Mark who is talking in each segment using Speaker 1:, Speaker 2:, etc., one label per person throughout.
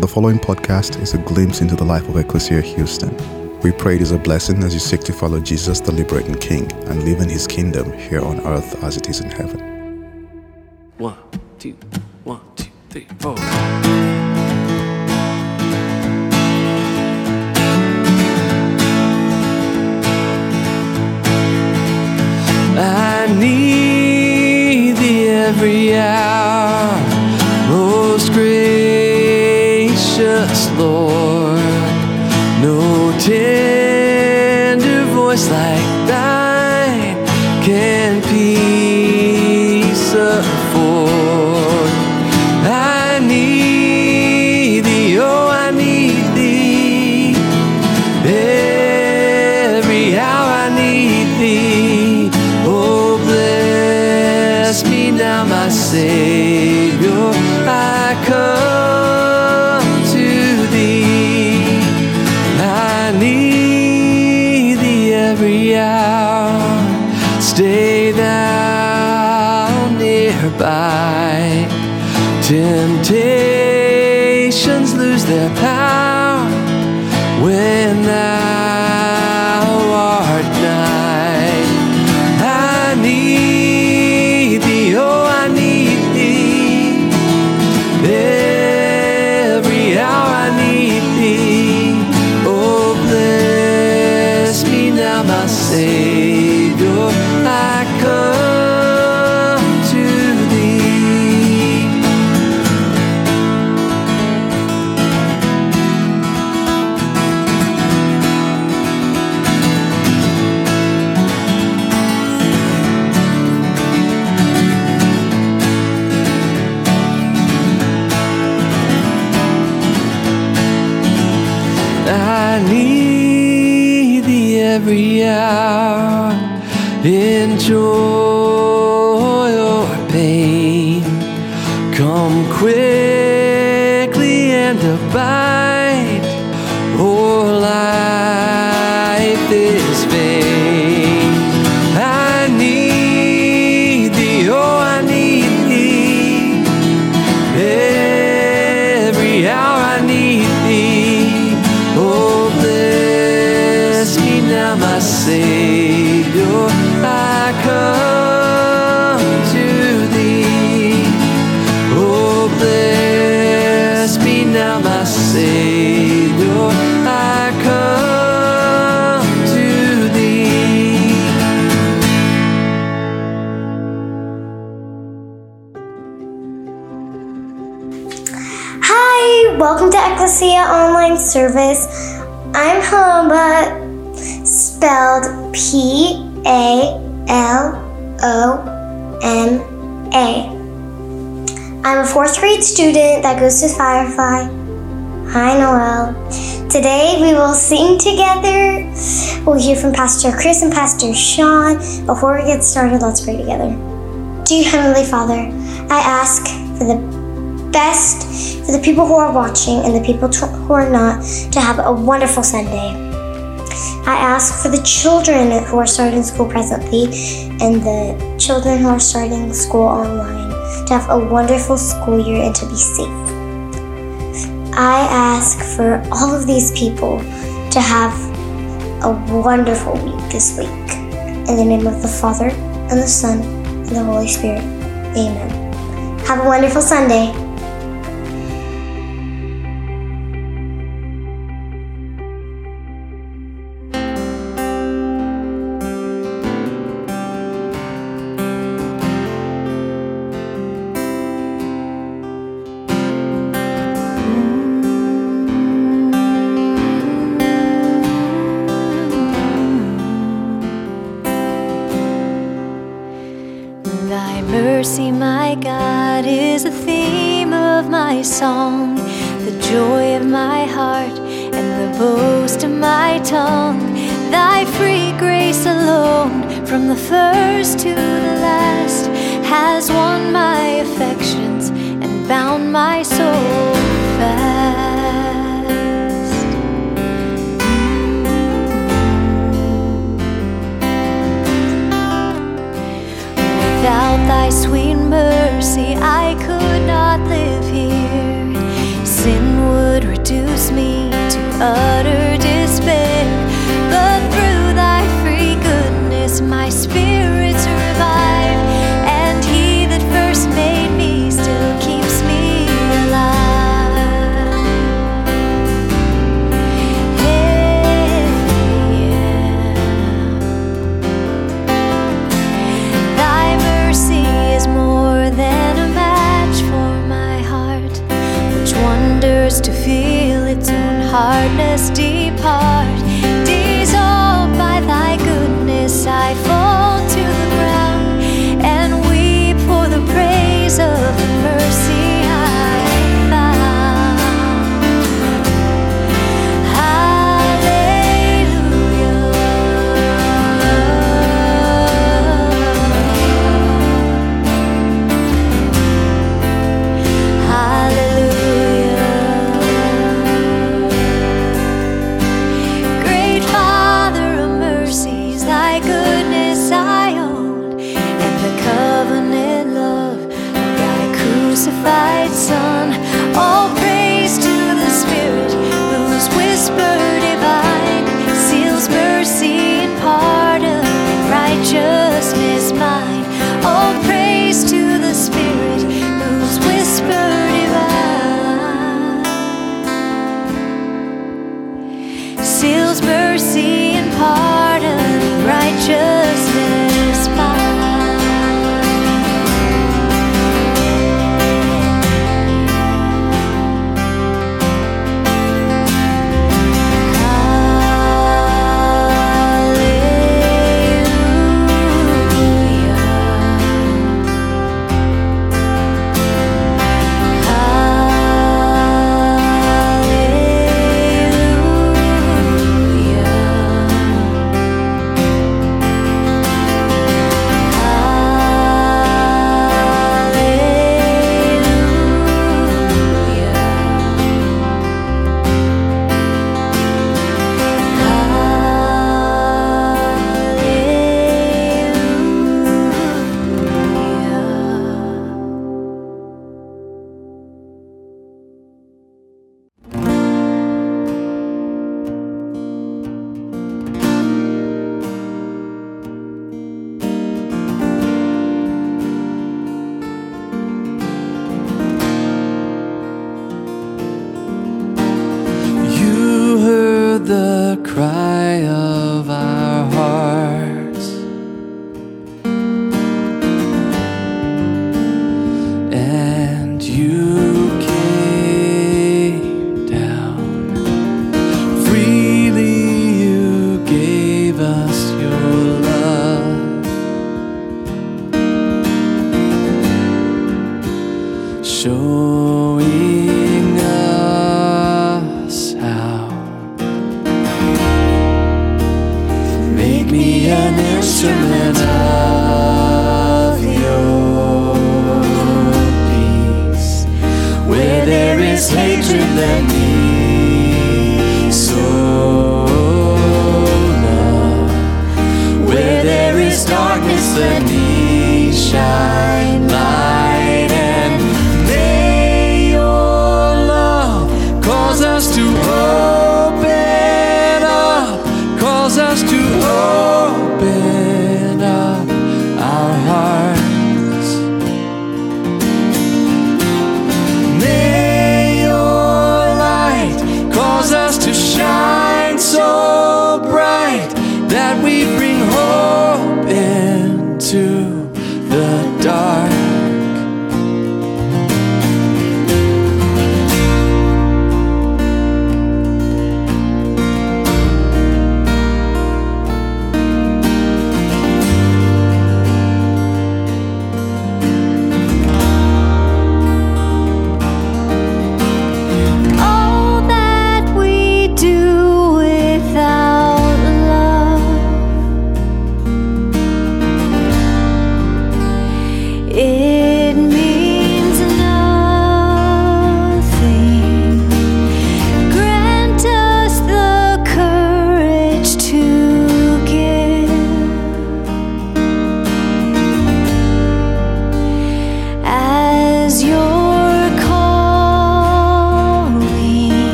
Speaker 1: The following podcast is a glimpse into the life of Ecclesia Houston. We pray it is a blessing as you seek to follow Jesus, the liberating King, and live in his kingdom here on earth as it is in heaven.
Speaker 2: One, two, one, two, three, four. I need thee every hour,
Speaker 3: that goes to Firefly. Hi, Noel. Today we will sing together. We'll hear from Pastor Chris and Pastor Sean. Before we get started, let's pray together. Dear Heavenly Father, I ask for the best for the people who are watching and the people who are not to have a wonderful Sunday. I ask for the children who are starting school presently and the children who are starting school online to have a wonderful school year and to be safe. I ask for all of these people to have a wonderful week this week. In the name of the Father, and the Son, and the Holy Spirit. Amen. Have a wonderful Sunday.
Speaker 4: Utter despair. Hardness depart.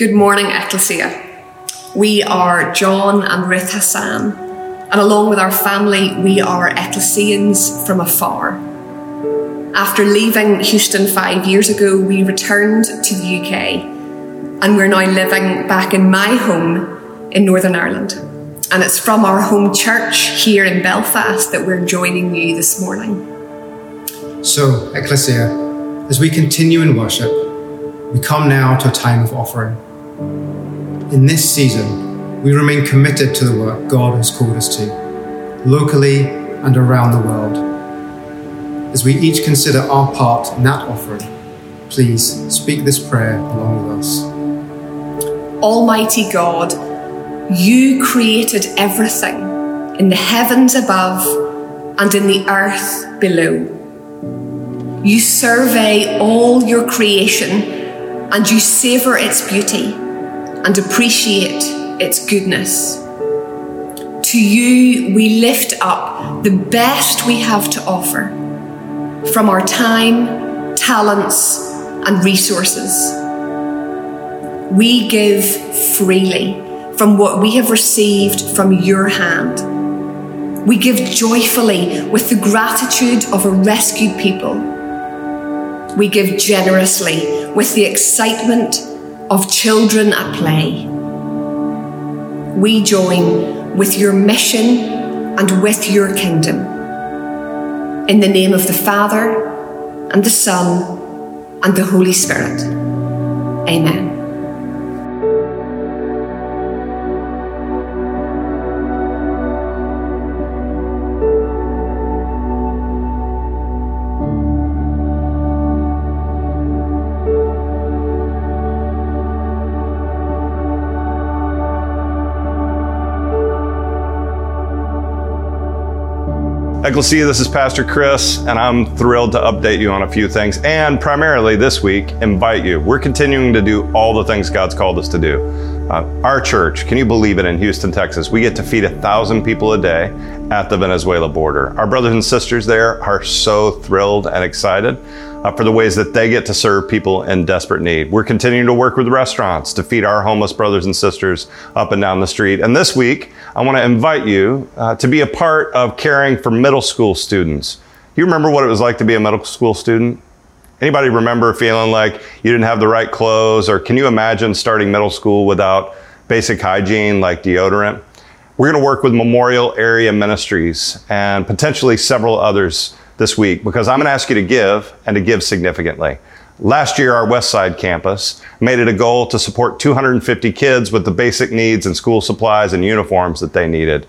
Speaker 5: Good morning, Ecclesia. We are John and Ruth Hassan, and along with our family, we are Ecclesians from afar. After leaving Houston five years ago, we returned to the UK, and we're now living back in my home in Northern Ireland. And it's from our home church here in Belfast that we're joining you this morning.
Speaker 6: So, Ecclesia, as we continue in worship, we come now to a time of offering. In this season, we remain committed to the work God has called us to, locally and around the world. As we each consider our part in that offering, please speak this prayer along with us.
Speaker 5: Almighty God, you created everything in the heavens above and in the earth below. You survey all your creation and you savour its beauty and appreciate its goodness. To you, we lift up the best we have to offer from our time, talents, and resources. We give freely from what we have received from your hand. We give joyfully with the gratitude of a rescued people. We give generously with the excitement of children at play. We join with your mission and with your kingdom. In the name of the Father, and the Son, and the Holy Spirit. Amen.
Speaker 7: Ecclesia, this is Pastor Chris, and I'm thrilled to update you on a few things and primarily this week, invite you. We're continuing to do all the things God's called us to do. Uh, our church, can you believe it, in Houston, Texas, we get to feed a thousand people a day at the Venezuela border. Our brothers and sisters there are so thrilled and excited uh, for the ways that they get to serve people in desperate need. We're continuing to work with restaurants to feed our homeless brothers and sisters up and down the street. And this week, I want to invite you uh, to be a part of caring for middle school students. You remember what it was like to be a middle school student? Anybody remember feeling like you didn't have the right clothes, or can you imagine starting middle school without basic hygiene like deodorant? We're going to work with Memorial Area Ministries and potentially several others this week because I'm going to ask you to give and to give significantly. Last year, our Westside campus made it a goal to support 250 kids with the basic needs and school supplies and uniforms that they needed.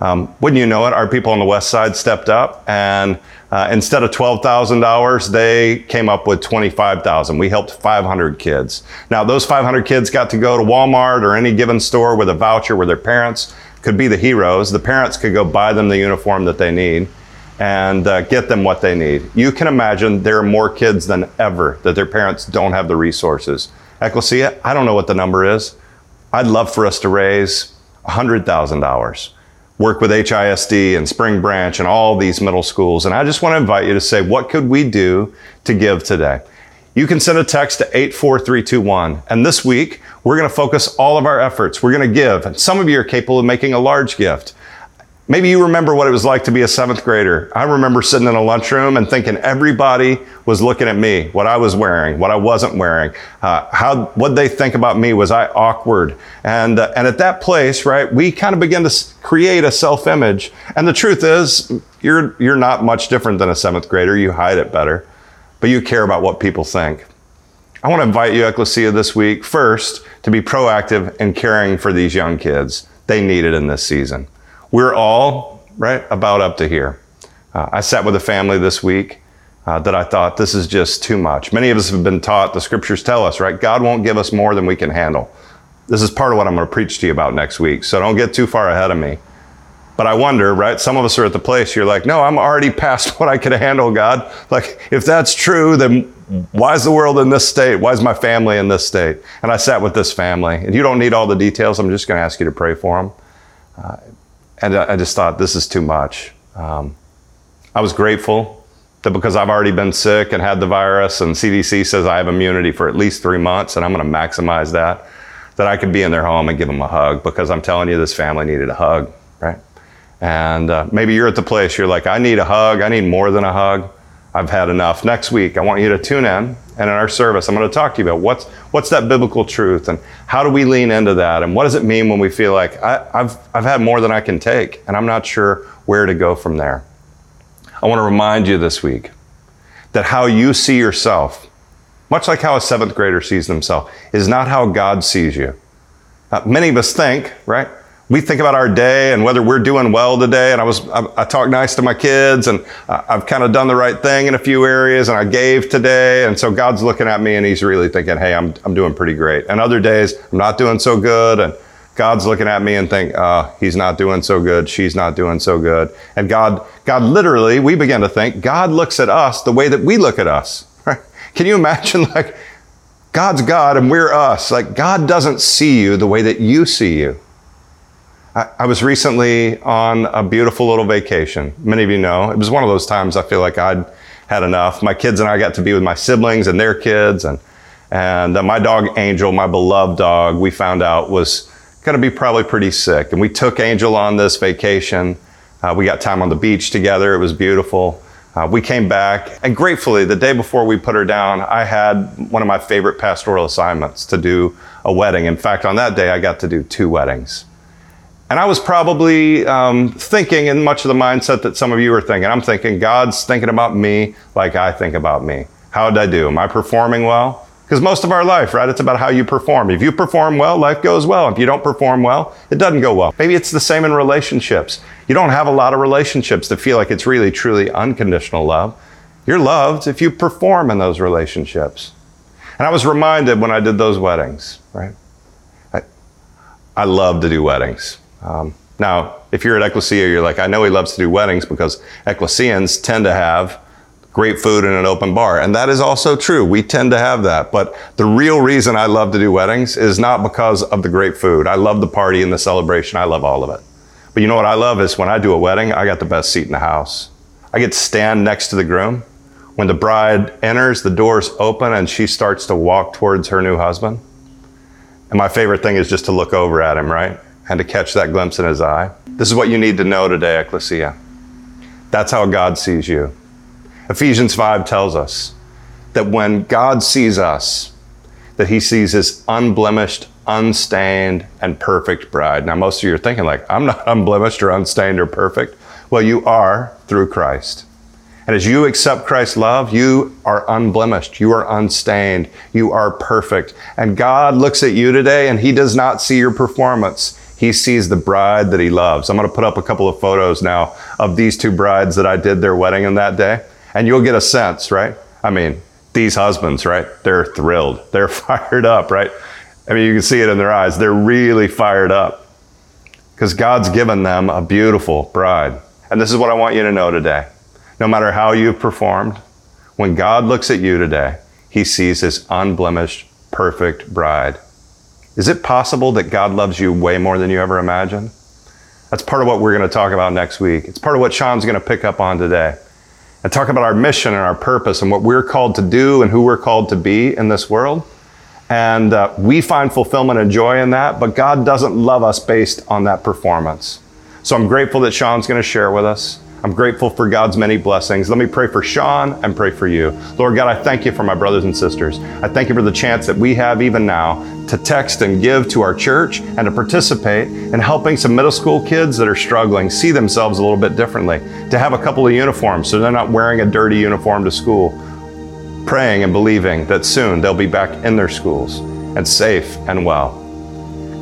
Speaker 7: Um, wouldn't you know it, our people on the West Side stepped up and uh, instead of $12,000, they came up with $25,000. We helped 500 kids. Now, those 500 kids got to go to Walmart or any given store with a voucher where their parents could be the heroes. The parents could go buy them the uniform that they need and uh, get them what they need. You can imagine there are more kids than ever that their parents don't have the resources. Ecclesia, I don't know what the number is. I'd love for us to raise $100,000. Work with HISD and Spring Branch and all these middle schools. And I just want to invite you to say, what could we do to give today? You can send a text to 84321. And this week, we're going to focus all of our efforts. We're going to give. And some of you are capable of making a large gift. Maybe you remember what it was like to be a seventh grader. I remember sitting in a lunchroom and thinking everybody was looking at me, what I was wearing, what I wasn't wearing, uh, how what they think about me. Was I awkward? And uh, and at that place, right, we kind of begin to create a self-image. And the truth is, you're you're not much different than a seventh grader. You hide it better, but you care about what people think. I want to invite you, Ecclesia, this week first to be proactive in caring for these young kids. They need it in this season. We're all, right, about up to here. Uh, I sat with a family this week uh, that I thought this is just too much. Many of us have been taught, the scriptures tell us, right, God won't give us more than we can handle. This is part of what I'm going to preach to you about next week, so don't get too far ahead of me. But I wonder, right? Some of us are at the place you're like, no, I'm already past what I could handle, God. Like, if that's true, then why is the world in this state? Why is my family in this state? And I sat with this family, and you don't need all the details. I'm just going to ask you to pray for them. Uh, and I just thought, this is too much. Um, I was grateful that because I've already been sick and had the virus, and CDC says I have immunity for at least three months, and I'm going to maximize that, that I could be in their home and give them a hug because I'm telling you, this family needed a hug, right? And uh, maybe you're at the place you're like, I need a hug. I need more than a hug. I've had enough. Next week, I want you to tune in, and in our service, I'm going to talk to you about what's what's that biblical truth, and how do we lean into that, and what does it mean when we feel like I, I've I've had more than I can take, and I'm not sure where to go from there. I want to remind you this week that how you see yourself, much like how a seventh grader sees themselves, is not how God sees you. Many of us think, right? We think about our day and whether we're doing well today. And I was, I, I talked nice to my kids and I've kind of done the right thing in a few areas and I gave today. And so God's looking at me and he's really thinking, Hey, I'm, I'm doing pretty great. And other days I'm not doing so good. And God's looking at me and think, uh, he's not doing so good. She's not doing so good. And God, God literally, we begin to think God looks at us the way that we look at us. Right? Can you imagine like God's God and we're us? Like God doesn't see you the way that you see you. I, was recently on a beautiful little vacation. Many of you know it was one of those times I feel like I'd had enough. My kids and I got to be with my siblings and their kids, and and uh, my dog Angel, my beloved dog, we found out was going to be probably pretty sick, and we took Angel on this vacation. Uh, we got time on the beach together. It was beautiful. Uh, we came back, and gratefully, the day before we put her down, I had one of my favorite pastoral assignments to do a wedding. In fact, on that day, I got to do two weddings. And I was probably um, thinking in much of the mindset that some of you are thinking. I'm thinking, God's thinking about me like I think about me. How did I do? Am I performing well? Because most of our life, right, it's about how you perform. If you perform well, life goes well. If you don't perform well, it doesn't go well. Maybe it's the same in relationships. You don't have a lot of relationships that feel like it's really, truly unconditional love. You're loved if you perform in those relationships. And I was reminded when I did those weddings, right? I, I love to do weddings. Um, now, if you're at Ecclesia, you're like, I know he loves to do weddings because Ecclesians tend to have great food and an open bar. And that is also true. We tend to have that. But the real reason I love to do weddings is not because of the great food. I love the party and the celebration. I love all of it. But you know what I love is when I do a wedding, I got the best seat in the house. I get to stand next to the groom. When the bride enters, the doors open and she starts to walk towards her new husband. And my favorite thing is just to look over at him, right? And to catch that glimpse in his eye. This is what you need to know today, Ecclesia. That's how God sees you. Ephesians 5 tells us that when God sees us, that he sees his unblemished, unstained, and perfect bride. Now, most of you are thinking, like, I'm not unblemished or unstained or perfect. Well, you are through Christ. And as you accept Christ's love, you are unblemished. You are unstained. You are perfect. And God looks at you today and He does not see your performance. He sees the bride that He loves. I'm going to put up a couple of photos now of these two brides that I did their wedding in that day. And you'll get a sense, right? I mean, these husbands, right? They're thrilled. They're fired up, right? I mean, you can see it in their eyes. They're really fired up because God's given them a beautiful bride. And this is what I want you to know today no matter how you've performed, when God looks at you today, he sees his unblemished, perfect bride. Is it possible that God loves you way more than you ever imagined? That's part of what we're going to talk about next week. It's part of what Sean's going to pick up on today. And talk about our mission and our purpose and what we're called to do and who we're called to be in this world. And uh, we find fulfillment and joy in that, but God doesn't love us based on that performance. So I'm grateful that Sean's going to share with us. I'm grateful for God's many blessings. Let me pray for Sean and pray for you. Lord God, I thank you for my brothers and sisters. I thank you for the chance that we have even now to text and give to our church and to participate in helping some middle school kids that are struggling see themselves a little bit differently, to have a couple of uniforms so they're not wearing a dirty uniform to school, praying and believing that soon they'll be back in their schools and safe and well.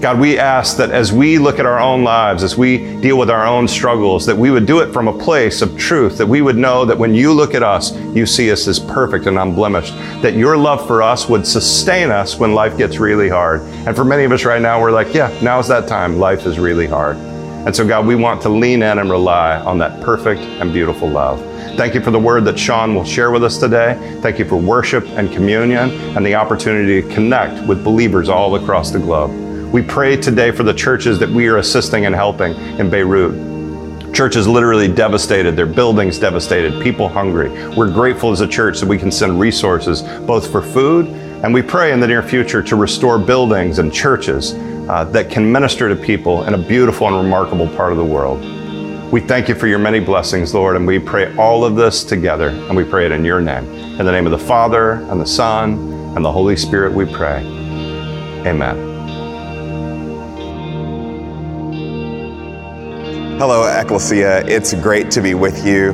Speaker 7: God, we ask that as we look at our own lives, as we deal with our own struggles, that we would do it from a place of truth, that we would know that when you look at us, you see us as perfect and unblemished, that your love for us would sustain us when life gets really hard. And for many of us right now, we're like, yeah, now's that time. Life is really hard. And so, God, we want to lean in and rely on that perfect and beautiful love. Thank you for the word that Sean will share with us today. Thank you for worship and communion and the opportunity to connect with believers all across the globe. We pray today for the churches that we are assisting and helping in Beirut. Churches literally devastated, their buildings devastated, people hungry. We're grateful as a church that we can send resources both for food and we pray in the near future to restore buildings and churches uh, that can minister to people in a beautiful and remarkable part of the world. We thank you for your many blessings, Lord, and we pray all of this together, and we pray it in your name. In the name of the Father, and the Son, and the Holy Spirit, we pray. Amen.
Speaker 8: Hello, Ecclesia. It's great to be with you.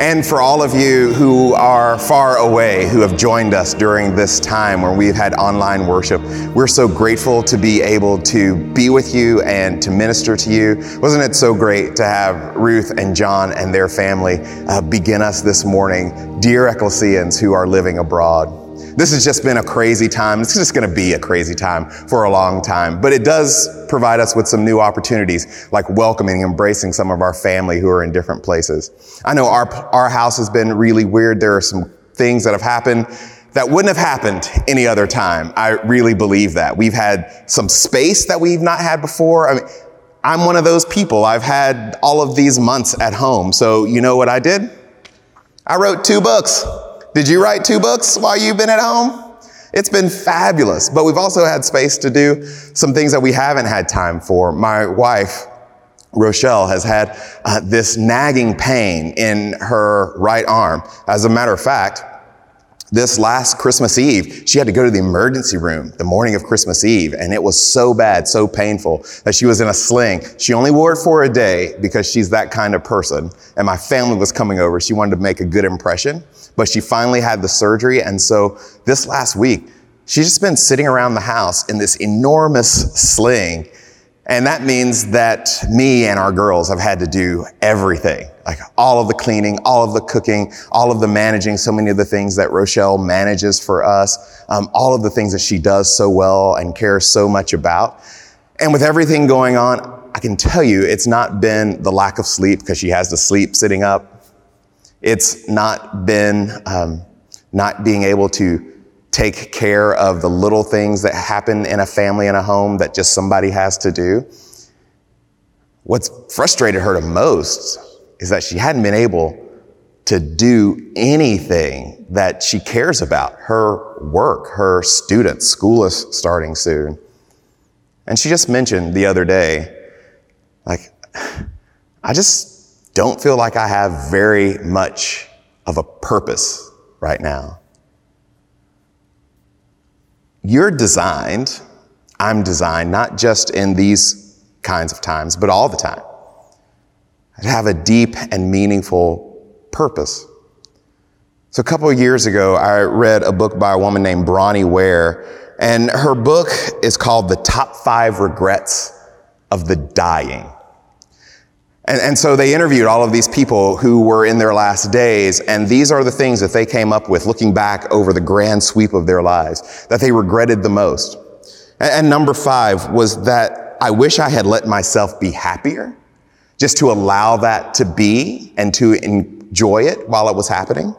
Speaker 8: And for all of you who are far away, who have joined us during this time where we've had online worship, we're so grateful to be able to be with you and to minister to you. Wasn't it so great to have Ruth and John and their family uh, begin us this morning? Dear Ecclesians who are living abroad, this has just been a crazy time. It's just going to be a crazy time for a long time, but it does provide us with some new opportunities, like welcoming, embracing some of our family who are in different places. I know our, our house has been really weird. There are some things that have happened that wouldn't have happened any other time. I really believe that. We've had some space that we've not had before. I mean, I'm one of those people. I've had all of these months at home. So you know what I did? I wrote two books. Did you write two books while you've been at home? It's been fabulous, but we've also had space to do some things that we haven't had time for. My wife Rochelle has had uh, this nagging pain in her right arm. As a matter of fact, this last Christmas Eve, she had to go to the emergency room the morning of Christmas Eve, and it was so bad, so painful that she was in a sling. She only wore it for a day because she's that kind of person. And my family was coming over. She wanted to make a good impression, but she finally had the surgery. And so this last week, she's just been sitting around the house in this enormous sling and that means that me and our girls have had to do everything, like all of the cleaning, all of the cooking, all of the managing, so many of the things that Rochelle manages for us, um, all of the things that she does so well and cares so much about. And with everything going on, I can tell you it's not been the lack of sleep because she has to sleep sitting up. It's not been um, not being able to take care of the little things that happen in a family and a home that just somebody has to do. What's frustrated her the most is that she hadn't been able to do anything that she cares about her work, her students. School is starting soon. And she just mentioned the other day, like, I just don't feel like I have very much of a purpose right now. You're designed, I'm designed, not just in these kinds of times, but all the time, to have a deep and meaningful purpose. So a couple of years ago, I read a book by a woman named Bronnie Ware, and her book is called The Top Five Regrets of the Dying. And, and, so they interviewed all of these people who were in their last days, and these are the things that they came up with looking back over the grand sweep of their lives that they regretted the most. And, and number five was that I wish I had let myself be happier, just to allow that to be and to enjoy it while it was happening.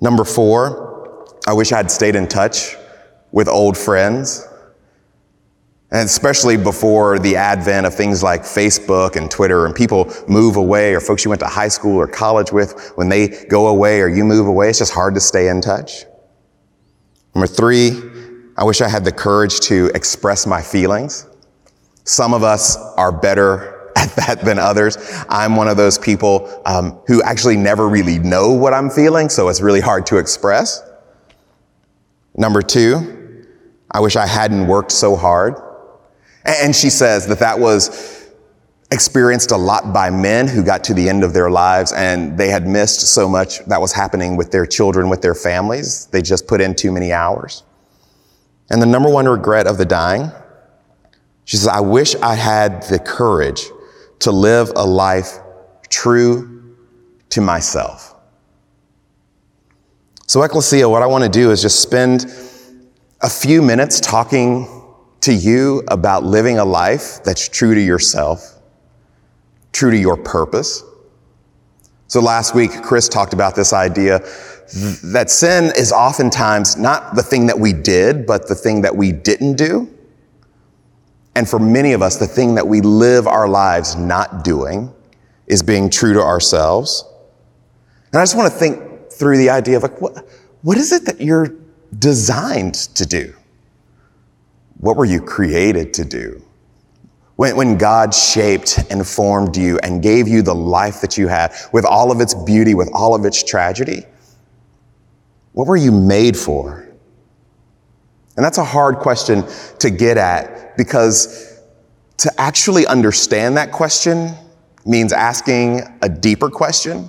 Speaker 8: Number four, I wish I had stayed in touch with old friends. And especially before the advent of things like Facebook and Twitter and people move away or folks you went to high school or college with, when they go away or you move away, it's just hard to stay in touch. Number three, I wish I had the courage to express my feelings. Some of us are better at that than others. I'm one of those people um, who actually never really know what I'm feeling, so it's really hard to express. Number two, I wish I hadn't worked so hard. And she says that that was experienced a lot by men who got to the end of their lives and they had missed so much that was happening with their children, with their families. They just put in too many hours. And the number one regret of the dying, she says, I wish I had the courage to live a life true to myself. So, Ecclesia, what I want to do is just spend a few minutes talking to you about living a life that's true to yourself, true to your purpose. So last week, Chris talked about this idea that sin is oftentimes not the thing that we did, but the thing that we didn't do. And for many of us, the thing that we live our lives not doing is being true to ourselves. And I just want to think through the idea of like, what, what is it that you're designed to do? What were you created to do? When, when God shaped and formed you and gave you the life that you had with all of its beauty, with all of its tragedy, what were you made for? And that's a hard question to get at because to actually understand that question means asking a deeper question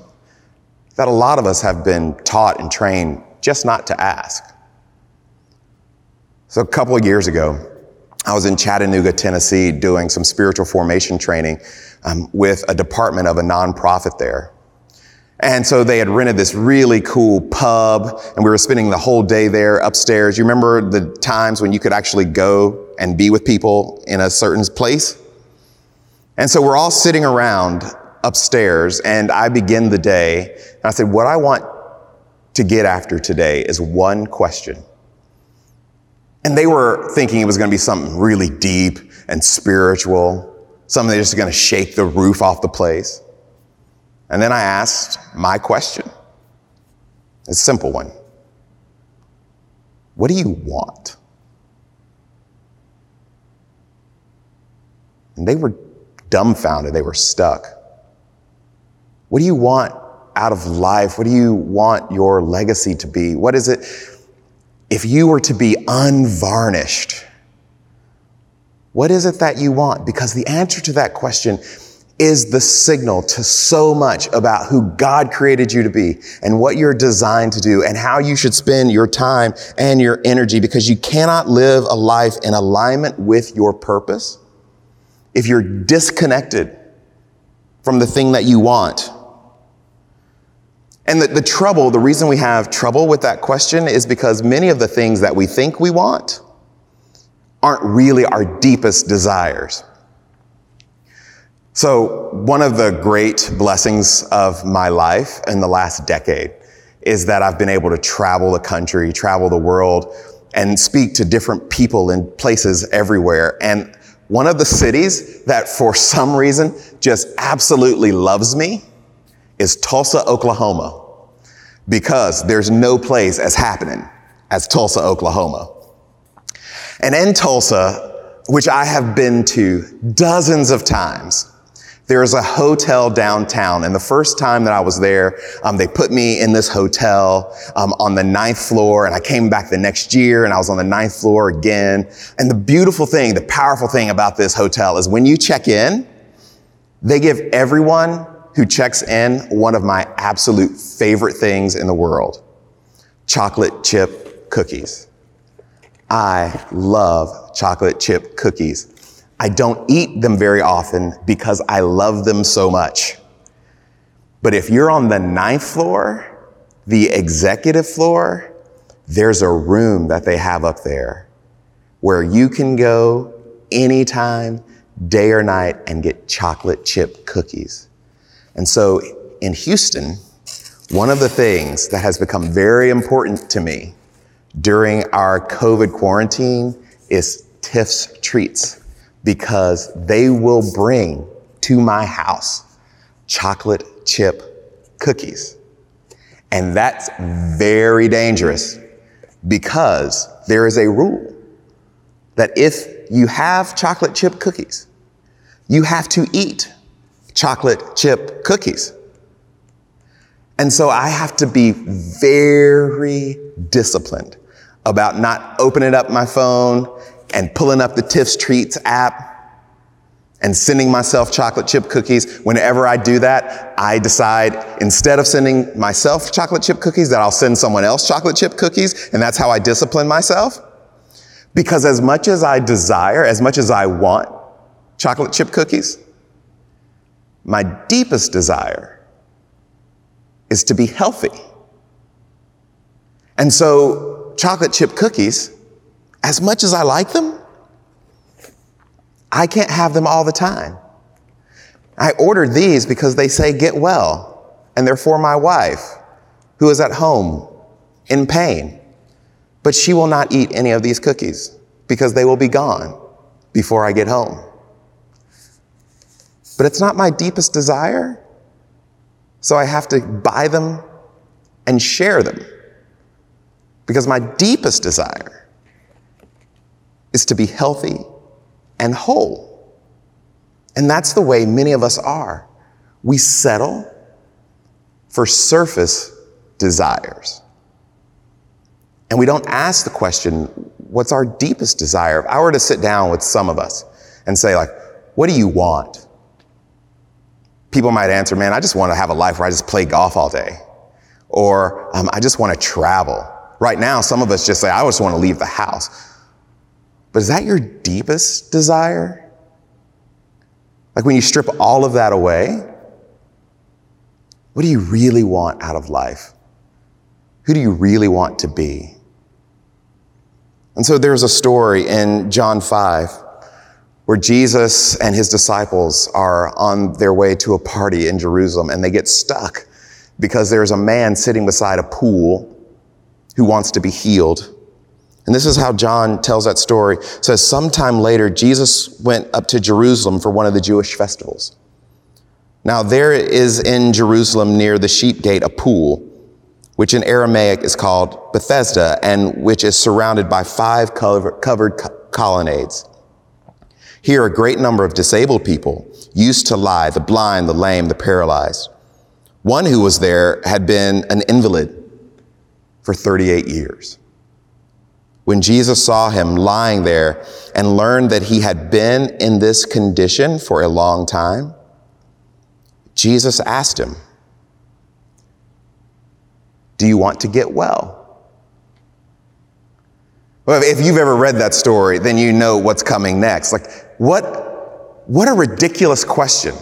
Speaker 8: that a lot of us have been taught and trained just not to ask. So a couple of years ago, I was in Chattanooga, Tennessee, doing some spiritual formation training um, with a department of a nonprofit there. And so they had rented this really cool pub, and we were spending the whole day there upstairs. You remember the times when you could actually go and be with people in a certain place? And so we're all sitting around upstairs, and I begin the day, and I said, What I want to get after today is one question. And they were thinking it was going to be something really deep and spiritual, something that's just going to shake the roof off the place. And then I asked my question. It's a simple one. What do you want? And they were dumbfounded. They were stuck. What do you want out of life? What do you want your legacy to be? What is it? If you were to be unvarnished, what is it that you want? Because the answer to that question is the signal to so much about who God created you to be and what you're designed to do and how you should spend your time and your energy because you cannot live a life in alignment with your purpose if you're disconnected from the thing that you want. And the, the trouble, the reason we have trouble with that question is because many of the things that we think we want aren't really our deepest desires. So, one of the great blessings of my life in the last decade is that I've been able to travel the country, travel the world, and speak to different people in places everywhere. And one of the cities that for some reason just absolutely loves me is Tulsa, Oklahoma, because there's no place as happening as Tulsa, Oklahoma. And in Tulsa, which I have been to dozens of times, there is a hotel downtown. And the first time that I was there, um, they put me in this hotel um, on the ninth floor. And I came back the next year and I was on the ninth floor again. And the beautiful thing, the powerful thing about this hotel is when you check in, they give everyone who checks in one of my absolute favorite things in the world chocolate chip cookies. I love chocolate chip cookies. I don't eat them very often because I love them so much. But if you're on the ninth floor, the executive floor, there's a room that they have up there where you can go anytime, day or night, and get chocolate chip cookies. And so in Houston, one of the things that has become very important to me during our COVID quarantine is Tiff's treats because they will bring to my house chocolate chip cookies. And that's very dangerous because there is a rule that if you have chocolate chip cookies, you have to eat chocolate chip cookies. And so I have to be very disciplined about not opening up my phone and pulling up the Tiff's Treats app and sending myself chocolate chip cookies. Whenever I do that, I decide instead of sending myself chocolate chip cookies that I'll send someone else chocolate chip cookies. And that's how I discipline myself. Because as much as I desire, as much as I want chocolate chip cookies, my deepest desire is to be healthy. And so, chocolate chip cookies, as much as I like them, I can't have them all the time. I ordered these because they say get well, and they're for my wife, who is at home in pain. But she will not eat any of these cookies because they will be gone before I get home but it's not my deepest desire. So I have to buy them and share them. Because my deepest desire is to be healthy and whole. And that's the way many of us are. We settle for surface desires. And we don't ask the question, what's our deepest desire? If I were to sit down with some of us and say, like, what do you want? People might answer, man, I just want to have a life where I just play golf all day. Or um, I just want to travel. Right now, some of us just say, I just want to leave the house. But is that your deepest desire? Like when you strip all of that away, what do you really want out of life? Who do you really want to be? And so there's a story in John 5 where Jesus and his disciples are on their way to a party in Jerusalem and they get stuck because there's a man sitting beside a pool who wants to be healed. And this is how John tells that story. It says, sometime later, Jesus went up to Jerusalem for one of the Jewish festivals. Now, there is in Jerusalem near the sheep gate a pool, which in Aramaic is called Bethesda, and which is surrounded by five covered colonnades. Here, a great number of disabled people used to lie the blind, the lame, the paralyzed. One who was there had been an invalid for 38 years. When Jesus saw him lying there and learned that he had been in this condition for a long time, Jesus asked him, Do you want to get well? Well, if you've ever read that story, then you know what's coming next. Like, what, what a ridiculous question.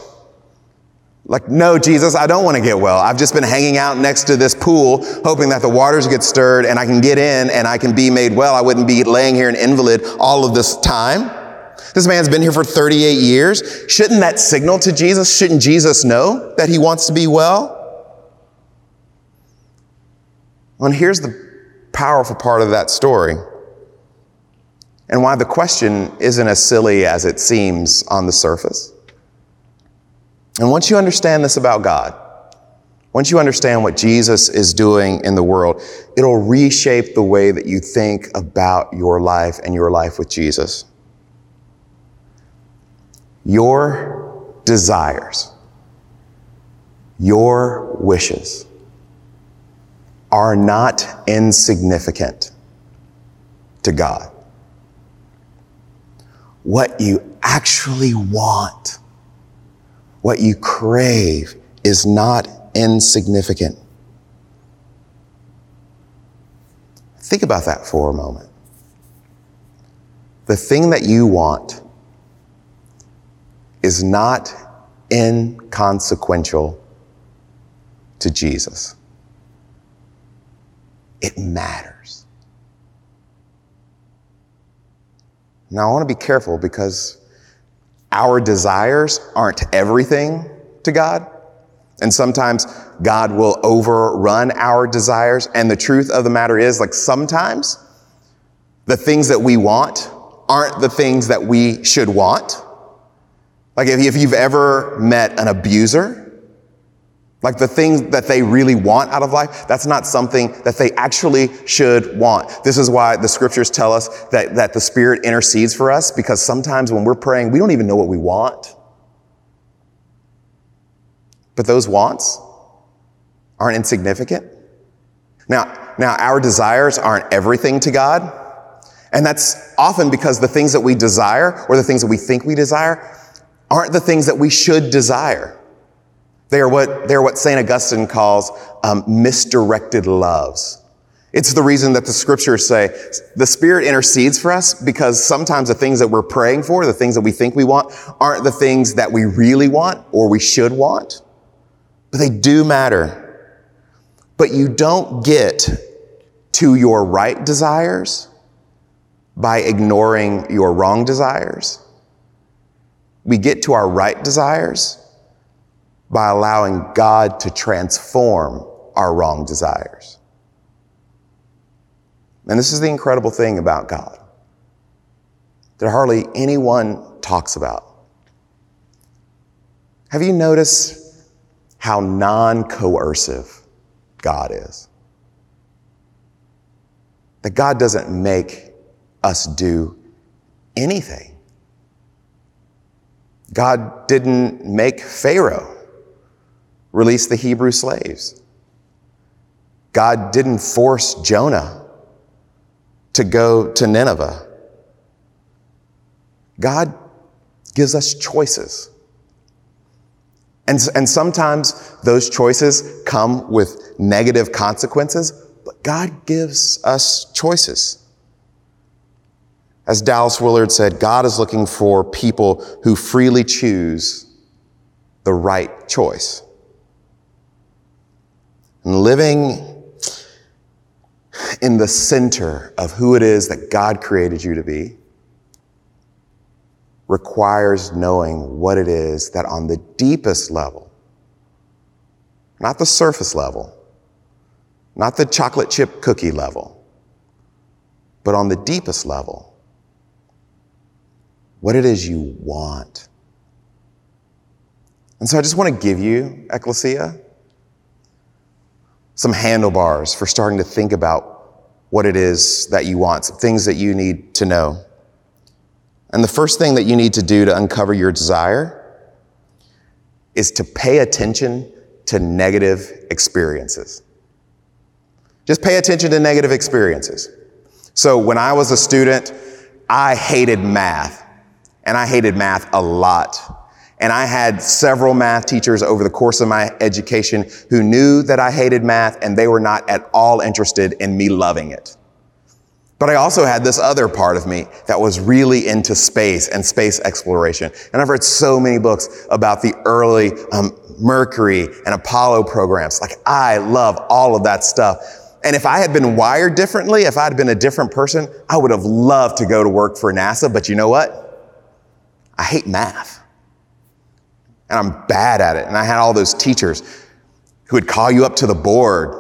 Speaker 8: Like, no, Jesus, I don't want to get well. I've just been hanging out next to this pool, hoping that the waters get stirred and I can get in and I can be made well. I wouldn't be laying here an invalid all of this time. This man's been here for 38 years. Shouldn't that signal to Jesus? Shouldn't Jesus know that he wants to be well? Well, and here's the powerful part of that story and why the question isn't as silly as it seems on the surface. And once you understand this about God, once you understand what Jesus is doing in the world, it'll reshape the way that you think about your life and your life with Jesus. Your desires, your wishes are not insignificant to God. What you actually want what you crave is not insignificant. Think about that for a moment. The thing that you want is not inconsequential to Jesus. It matters. Now, I want to be careful because our desires aren't everything to God. And sometimes God will overrun our desires. And the truth of the matter is, like, sometimes the things that we want aren't the things that we should want. Like, if you've ever met an abuser, like the things that they really want out of life, that's not something that they actually should want. This is why the scriptures tell us that, that the Spirit intercedes for us because sometimes when we're praying, we don't even know what we want. But those wants aren't insignificant. Now, now our desires aren't everything to God. And that's often because the things that we desire or the things that we think we desire aren't the things that we should desire. They are what, they are what St. Augustine calls um, misdirected loves. It's the reason that the scriptures say the Spirit intercedes for us because sometimes the things that we're praying for, the things that we think we want, aren't the things that we really want or we should want. But they do matter. But you don't get to your right desires by ignoring your wrong desires. We get to our right desires by allowing God to transform our wrong desires. And this is the incredible thing about God that hardly anyone talks about. Have you noticed how non coercive God is? That God doesn't make us do anything. God didn't make Pharaoh release the Hebrew slaves. God didn't force Jonah to go to Nineveh. God gives us choices. And, and sometimes those choices come with negative consequences, but God gives us choices. As Dallas Willard said, God is looking for people who freely choose the right choice. And living in the center of who it is that God created you to be requires knowing what it is that on the deepest level, not the surface level, not the chocolate chip cookie level, but on the deepest level, what it is you want. And so I just want to give you, Ecclesia, some handlebars for starting to think about what it is that you want, some things that you need to know. And the first thing that you need to do to uncover your desire is to pay attention to negative experiences. Just pay attention to negative experiences. So when I was a student, I hated math and I hated math a lot. And I had several math teachers over the course of my education who knew that I hated math and they were not at all interested in me loving it. But I also had this other part of me that was really into space and space exploration. And I've read so many books about the early um, Mercury and Apollo programs. Like I love all of that stuff. And if I had been wired differently, if I had been a different person, I would have loved to go to work for NASA. But you know what? I hate math and I'm bad at it. And I had all those teachers who would call you up to the board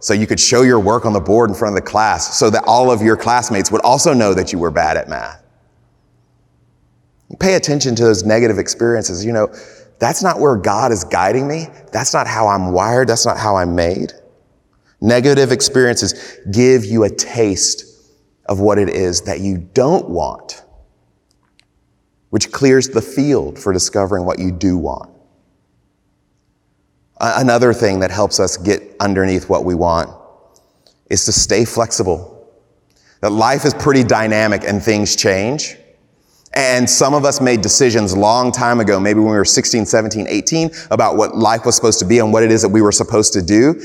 Speaker 8: so you could show your work on the board in front of the class so that all of your classmates would also know that you were bad at math. Pay attention to those negative experiences. You know, that's not where God is guiding me. That's not how I'm wired. That's not how I'm made. Negative experiences give you a taste of what it is that you don't want which clears the field for discovering what you do want. Another thing that helps us get underneath what we want is to stay flexible. That life is pretty dynamic and things change. And some of us made decisions long time ago, maybe when we were 16, 17, 18, about what life was supposed to be and what it is that we were supposed to do.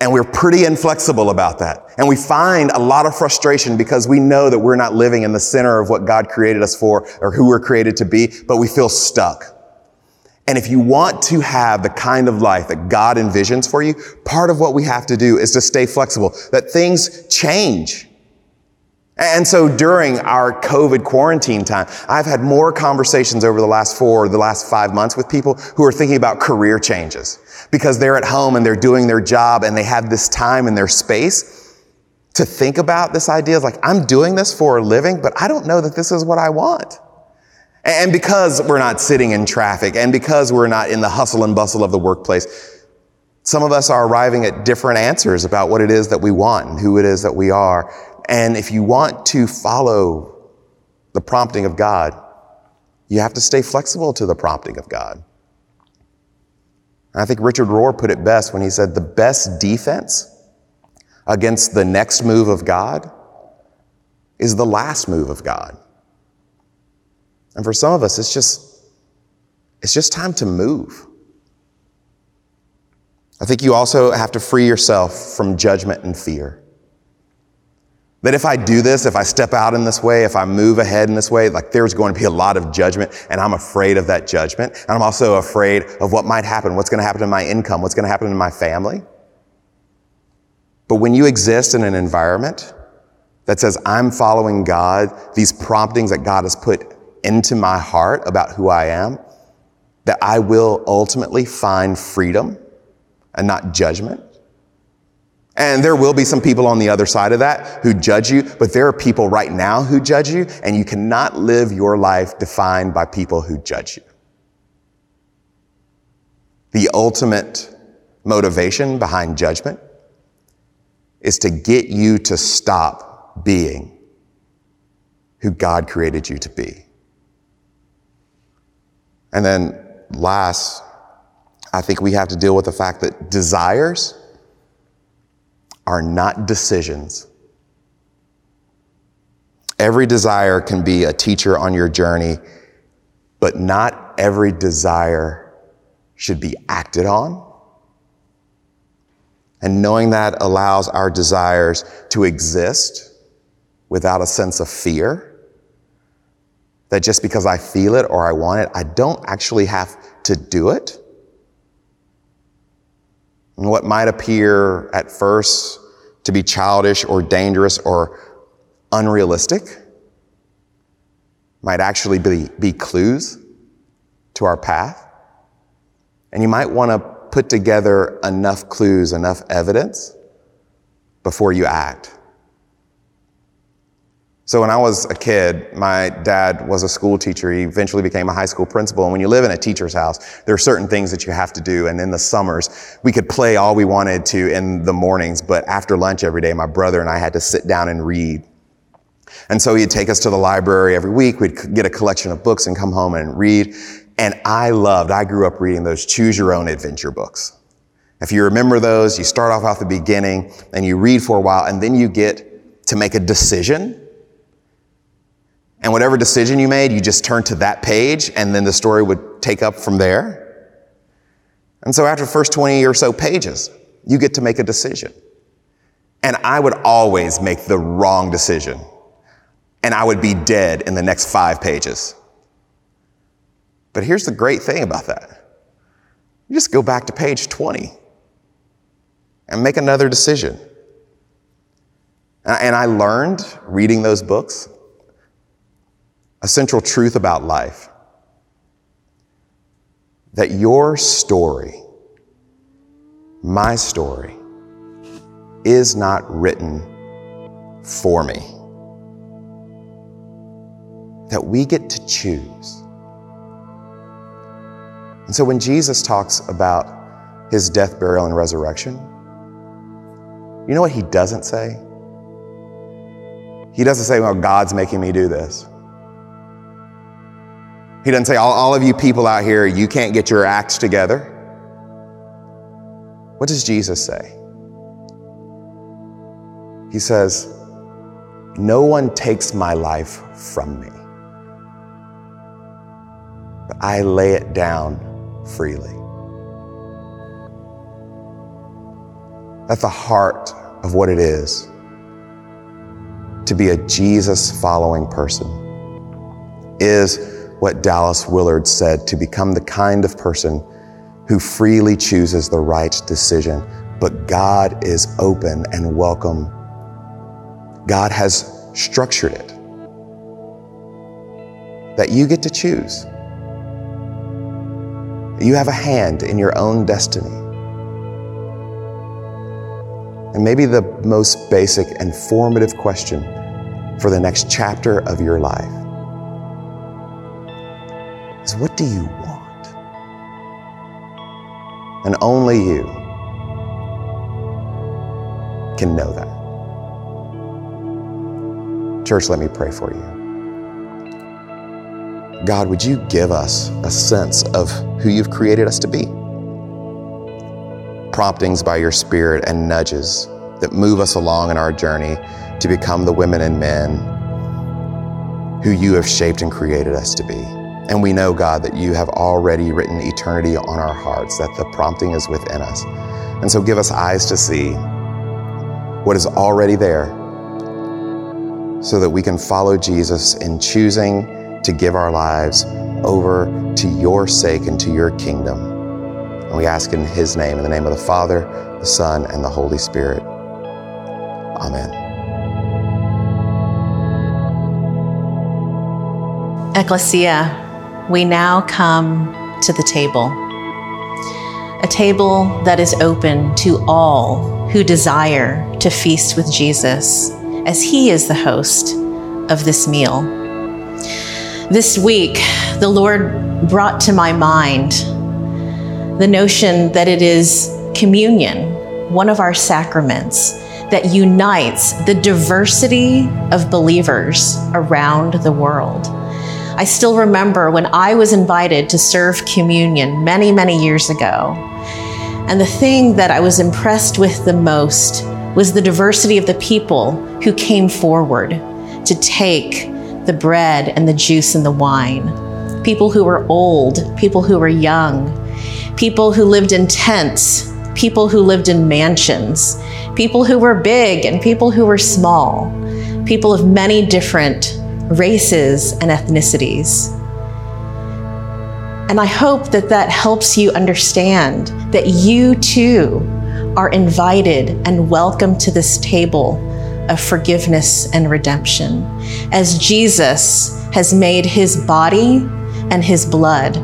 Speaker 8: And we're pretty inflexible about that. And we find a lot of frustration because we know that we're not living in the center of what God created us for or who we're created to be, but we feel stuck. And if you want to have the kind of life that God envisions for you, part of what we have to do is to stay flexible, that things change. And so during our COVID quarantine time, I've had more conversations over the last four, or the last five months with people who are thinking about career changes because they're at home and they're doing their job and they have this time and their space to think about this idea of like, I'm doing this for a living, but I don't know that this is what I want. And because we're not sitting in traffic and because we're not in the hustle and bustle of the workplace, some of us are arriving at different answers about what it is that we want and who it is that we are. And if you want to follow the prompting of God, you have to stay flexible to the prompting of God. And I think Richard Rohr put it best when he said the best defense against the next move of God is the last move of God. And for some of us, it's just, it's just time to move. I think you also have to free yourself from judgment and fear. That if I do this, if I step out in this way, if I move ahead in this way, like there's going to be a lot of judgment and I'm afraid of that judgment. And I'm also afraid of what might happen, what's going to happen to my income, what's going to happen to my family. But when you exist in an environment that says, I'm following God, these promptings that God has put into my heart about who I am, that I will ultimately find freedom and not judgment and there will be some people on the other side of that who judge you, but there are people right now who judge you, and you cannot live your life defined by people who judge you. The ultimate motivation behind judgment is to get you to stop being who God created you to be. And then last, I think we have to deal with the fact that desires are not decisions. Every desire can be a teacher on your journey, but not every desire should be acted on. And knowing that allows our desires to exist without a sense of fear. That just because I feel it or I want it, I don't actually have to do it. What might appear at first to be childish or dangerous or unrealistic might actually be, be clues to our path. And you might want to put together enough clues, enough evidence before you act. So when I was a kid, my dad was a school teacher. He eventually became a high school principal. And when you live in a teacher's house, there are certain things that you have to do. And in the summers, we could play all we wanted to in the mornings, but after lunch every day, my brother and I had to sit down and read. And so he'd take us to the library every week. We'd get a collection of books and come home and read. And I loved, I grew up reading those choose your own adventure books. If you remember those, you start off at the beginning and you read for a while and then you get to make a decision. And whatever decision you made, you just turn to that page and then the story would take up from there. And so after the first 20 or so pages, you get to make a decision. And I would always make the wrong decision. And I would be dead in the next five pages. But here's the great thing about that. You just go back to page 20 and make another decision. And I learned reading those books a central truth about life that your story, my story, is not written for me. That we get to choose. And so when Jesus talks about his death, burial, and resurrection, you know what he doesn't say? He doesn't say, well, God's making me do this. He doesn't say, all, all of you people out here, you can't get your acts together. What does Jesus say? He says, No one takes my life from me, but I lay it down freely. At the heart of what it is to be a Jesus following person is what Dallas Willard said to become the kind of person who freely chooses the right decision, but God is open and welcome. God has structured it that you get to choose. You have a hand in your own destiny. And maybe the most basic and formative question for the next chapter of your life is what do you want? And only you can know that. Church, let me pray for you. God, would you give us a sense of who you've created us to be? Promptings by your Spirit and nudges that move us along in our journey to become the women and men who you have shaped and created us to be. And we know, God, that you have already written eternity on our hearts, that the prompting is within us. And so give us eyes to see what is already there so that we can follow Jesus in choosing to give our lives over to your sake and to your kingdom. And we ask in his name, in the name of the Father, the Son, and the Holy Spirit. Amen.
Speaker 9: Ecclesia, we now come to the table. A table that is open to all who desire to feast with Jesus, as he is the host of this meal. This week, the Lord brought to my mind the notion that it is communion, one of our sacraments, that unites the diversity of believers around the world. I still remember when I was invited to serve communion many, many years ago. And the thing that I was impressed with the most was the diversity of the people who came forward to take the bread and the juice and the wine. People who were old, people who were young, people who lived in tents, people who lived in mansions, people who were big and people who were small, people of many different races, and ethnicities. And I hope that that helps you understand that you too are invited and welcome to this table of forgiveness and redemption, as Jesus has made his body and his blood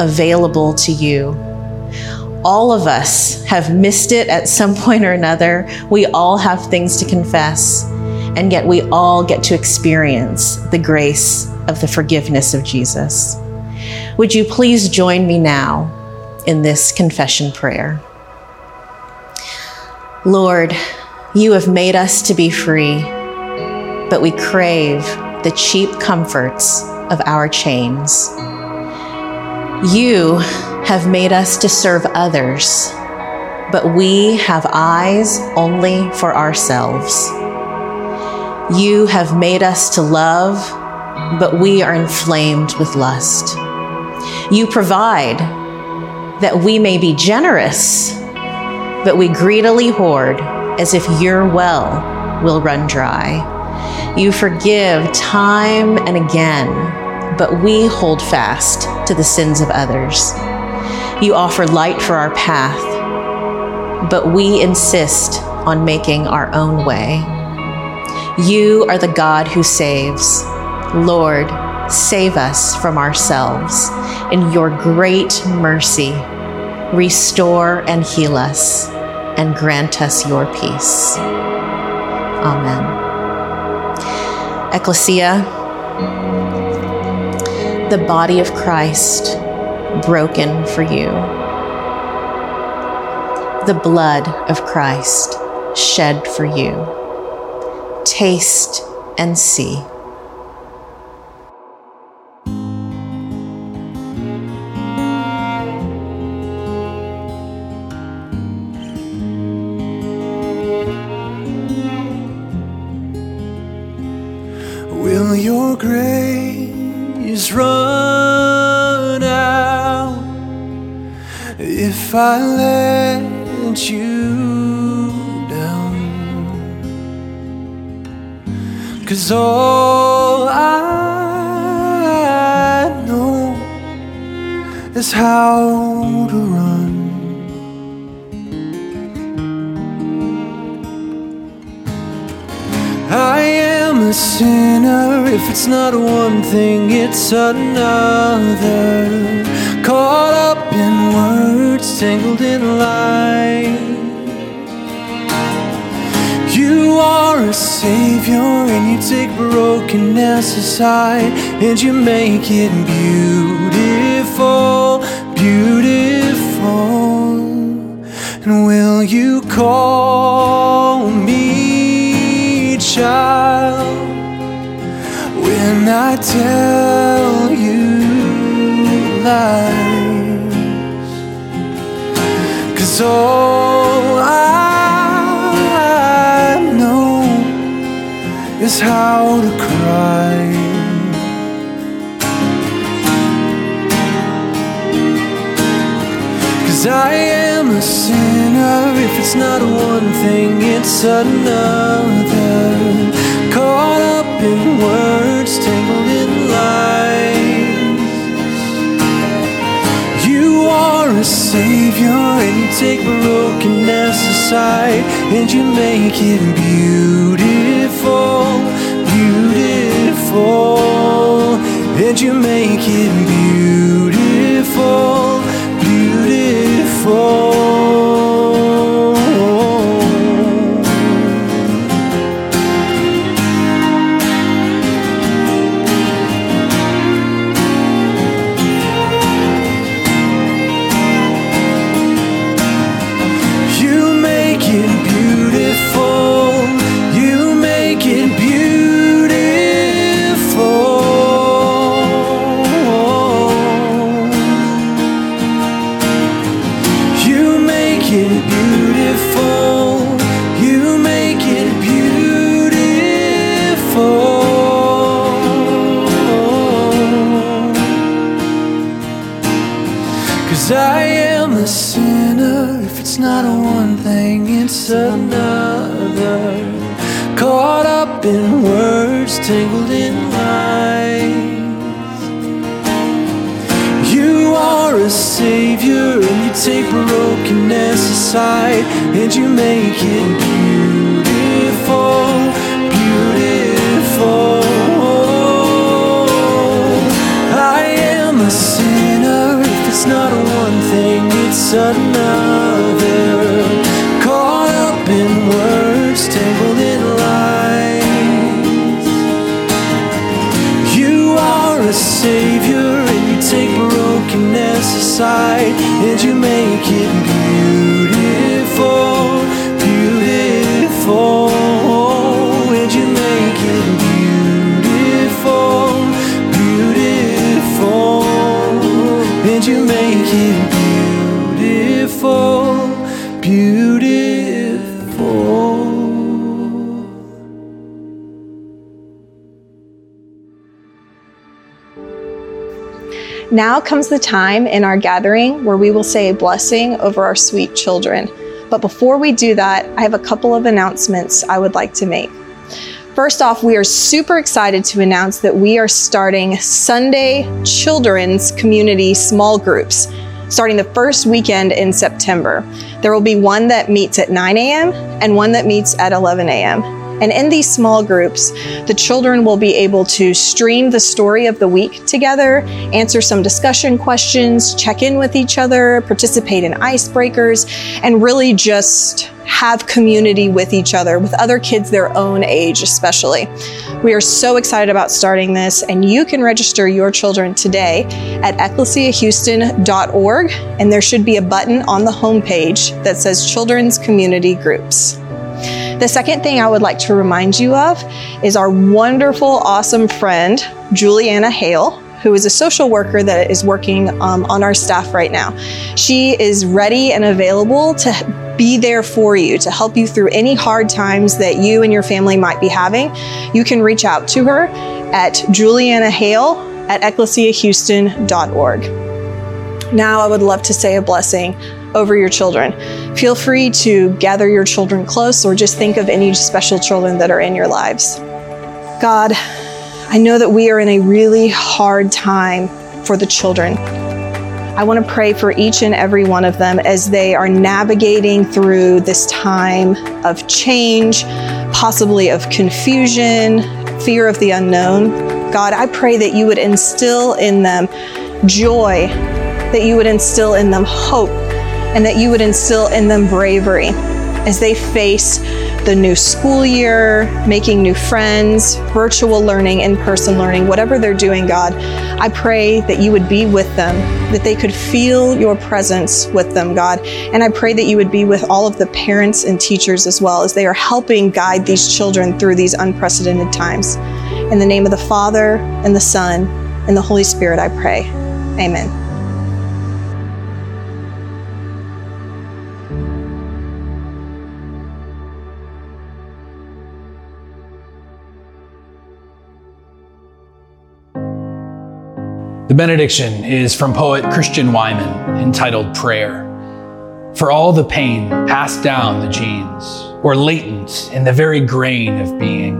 Speaker 9: available to you. All of us have missed it at some point or another. We all have things to confess and yet we all get to experience the grace of the forgiveness of Jesus. Would you please join me now in this confession prayer? Lord, you have made us to be free. but we crave the cheap comforts of our chains. You have made us to serve others, but we have eyes only for ourselves. You have made us to love, but we are inflamed with lust. You provide that we may be generous, but we greedily hoard as if your well will run dry. You forgive time and again, but we hold fast to the sins of others. You offer light for our path, but we insist on making our own way. You are the God who saves. Lord, save us from ourselves. In your great mercy, restore and heal us, and grant us your peace. Amen. Ecclesia, the body of Christ broken for you, the blood of Christ shed for you taste and see.
Speaker 2: Will your grace run out if I let you Cause all I know is how to run. I am a sinner. If it's not one thing, it's another. Caught up in words, tangled in lies. You are a savior, and you take brokenness aside, and you make it beautiful, beautiful. And will you call me child when I tell you lies? Cause all is how to cry. Cause I am a sinner. If it's not one thing, it's another. Caught up in words, tangled in lies. You are a savior, and you take brokenness aside, and you make it beautiful, beautiful, and you make it beautiful, beautiful.
Speaker 10: Now comes the time in our gathering where we will say a blessing over our sweet children. But before we do that, I have a couple of announcements I would like to make. First off, we are super excited to announce that we are starting Sunday children's community small groups starting the first weekend in September. There will be one that meets at 9 a.m. and one that meets at 11 a.m. And in these small groups, the children will be able to stream the story of the week together, answer some discussion questions, check in with each other, participate in icebreakers, and really just have community with each other, with other kids their own age, especially. We are so excited about starting this, and you can register your children today at ecclesiahouston.org, and there should be a button on the homepage that says Children's Community Groups. The second thing I would like to remind you of is our wonderful, awesome friend, Juliana Hale, who is a social worker that is working um, on our staff right now. She is ready and available to be there for you, to help you through any hard times that you and your family might be having. You can reach out to her at Juliana Hale at ecclesiahouston.org. Now, I would love to say a blessing over your children. Feel free to gather your children close or just think of any special children that are in your lives. God, I know that we are in a really hard time for the children. I want to pray for each and every one of them as they are navigating through this time of change, possibly of confusion, fear of the unknown. God, I pray that you would instill in them joy, that you would instill in them hope, and that you would instill in them bravery as they face the new school year, making new friends, virtual learning, in person learning, whatever they're doing, God, I pray that you would be with them, that they could feel your presence with them, God. And I pray that you would be with all of the parents and teachers as well as they are helping guide these children through these unprecedented times. In the name of the Father, and the Son, and the Holy Spirit, I pray. Amen.
Speaker 11: The benediction is from poet Christian Wiman entitled Prayer. For all the pain passed down the genes, or latent in the very grain of being,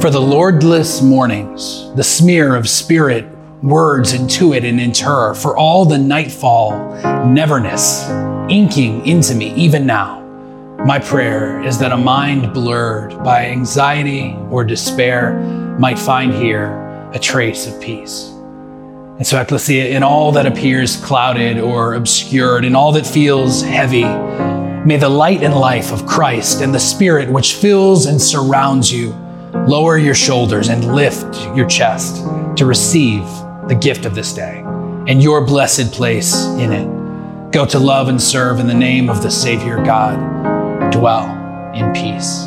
Speaker 11: for the lordless mornings, the smear of spirit, words intuit and inter, for all the nightfall neverness inking into me even now. My prayer is that a mind blurred by anxiety or despair might find here a trace of peace. And so, Ecclesia, in all that appears clouded or obscured, in all that feels heavy, may the light and life of Christ and the Spirit which fills and surrounds you lower your shoulders and lift your chest to receive the gift of this day and your blessed place in it. Go to love and serve in the name of the Savior God. Dwell in peace.